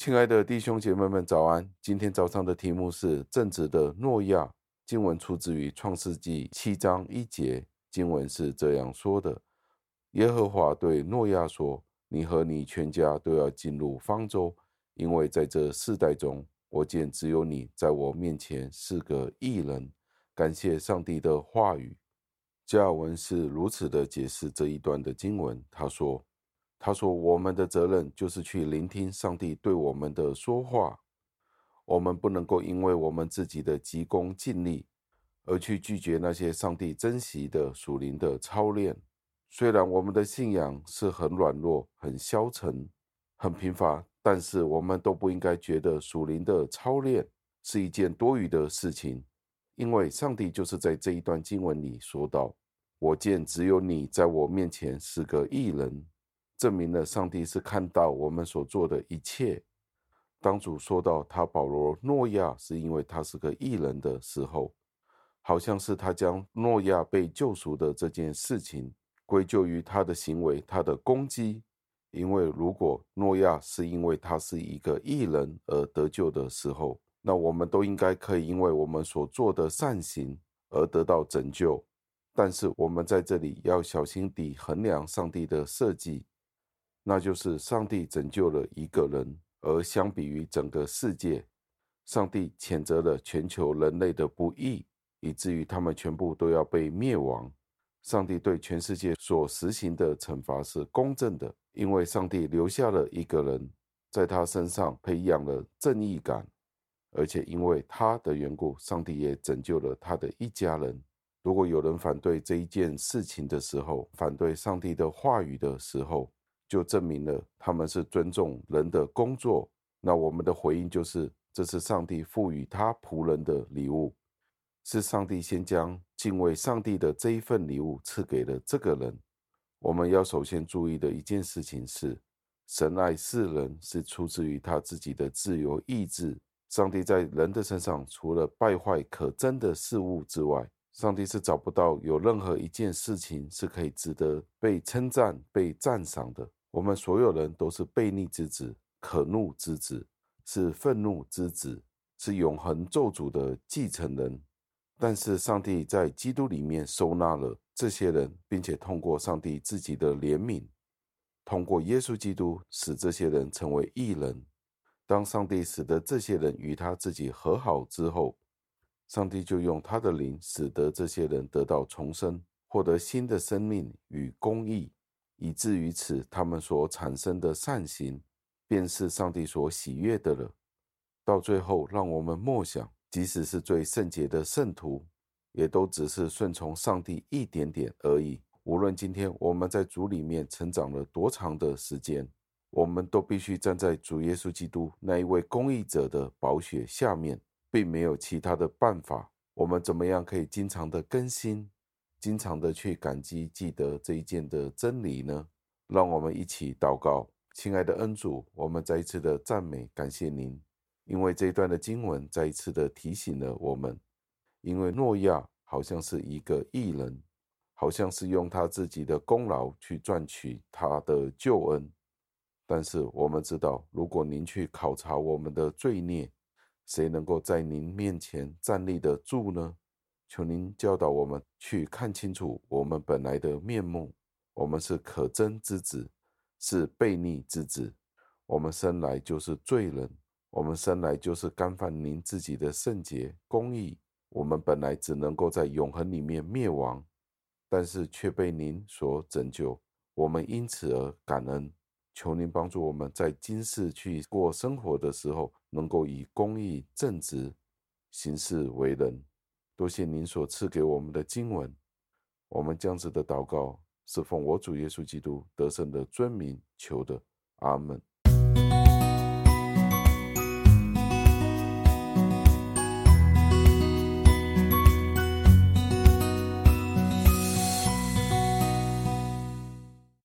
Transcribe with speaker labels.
Speaker 1: 亲爱的弟兄姐妹们，早安！今天早上的题目是正直的诺亚。经文出自于创世纪七章一节，经文是这样说的：耶和华对诺亚说：“你和你全家都要进入方舟，因为在这世代中，我见只有你在我面前是个义人。”感谢上帝的话语。加尔文是如此的解释这一段的经文，他说。他说：“我们的责任就是去聆听上帝对我们的说话。我们不能够因为我们自己的急功近利，而去拒绝那些上帝珍惜的属灵的操练。虽然我们的信仰是很软弱、很消沉、很贫乏，但是我们都不应该觉得属灵的操练是一件多余的事情，因为上帝就是在这一段经文里说道：‘我见只有你在我面前是个异人。’”证明了上帝是看到我们所做的一切。当主说到他保罗诺亚是因为他是个异人的时候，好像是他将诺亚被救赎的这件事情归咎于他的行为、他的攻击。因为如果诺亚是因为他是一个异人而得救的时候，那我们都应该可以因为我们所做的善行而得到拯救。但是我们在这里要小心地衡量上帝的设计。那就是上帝拯救了一个人，而相比于整个世界，上帝谴责了全球人类的不义，以至于他们全部都要被灭亡。上帝对全世界所实行的惩罚是公正的，因为上帝留下了一个人，在他身上培养了正义感，而且因为他的缘故，上帝也拯救了他的一家人。如果有人反对这一件事情的时候，反对上帝的话语的时候，就证明了他们是尊重人的工作。那我们的回应就是：这是上帝赋予他仆人的礼物，是上帝先将敬畏上帝的这一份礼物赐给了这个人。我们要首先注意的一件事情是，神爱世人是出自于他自己的自由意志。上帝在人的身上，除了败坏可憎的事物之外，上帝是找不到有任何一件事情是可以值得被称赞、被赞赏的。我们所有人都是悖逆之子，可怒之子，是愤怒之子，是永恒咒诅的继承人。但是上帝在基督里面收纳了这些人，并且通过上帝自己的怜悯，通过耶稣基督使这些人成为义人。当上帝使得这些人与他自己和好之后，上帝就用他的灵使得这些人得到重生，获得新的生命与公义。以至于此，他们所产生的善行，便是上帝所喜悦的了。到最后，让我们默想，即使是最圣洁的圣徒，也都只是顺从上帝一点点而已。无论今天我们在主里面成长了多长的时间，我们都必须站在主耶稣基督那一位公义者的宝血下面，并没有其他的办法。我们怎么样可以经常的更新？经常的去感激、记得这一件的真理呢？让我们一起祷告，亲爱的恩主，我们再一次的赞美、感谢您，因为这一段的经文再一次的提醒了我们，因为诺亚好像是一个艺人，好像是用他自己的功劳去赚取他的救恩，但是我们知道，如果您去考察我们的罪孽，谁能够在您面前站立得住呢？求您教导我们去看清楚我们本来的面目。我们是可憎之子，是悖逆之子。我们生来就是罪人，我们生来就是干犯您自己的圣洁公义。我们本来只能够在永恒里面灭亡，但是却被您所拯救。我们因此而感恩。求您帮助我们在今世去过生活的时候，能够以公义正直行事为人。多谢您所赐给我们的经文，我们将此的祷告是奉我主耶稣基督得胜的尊名求的，阿门。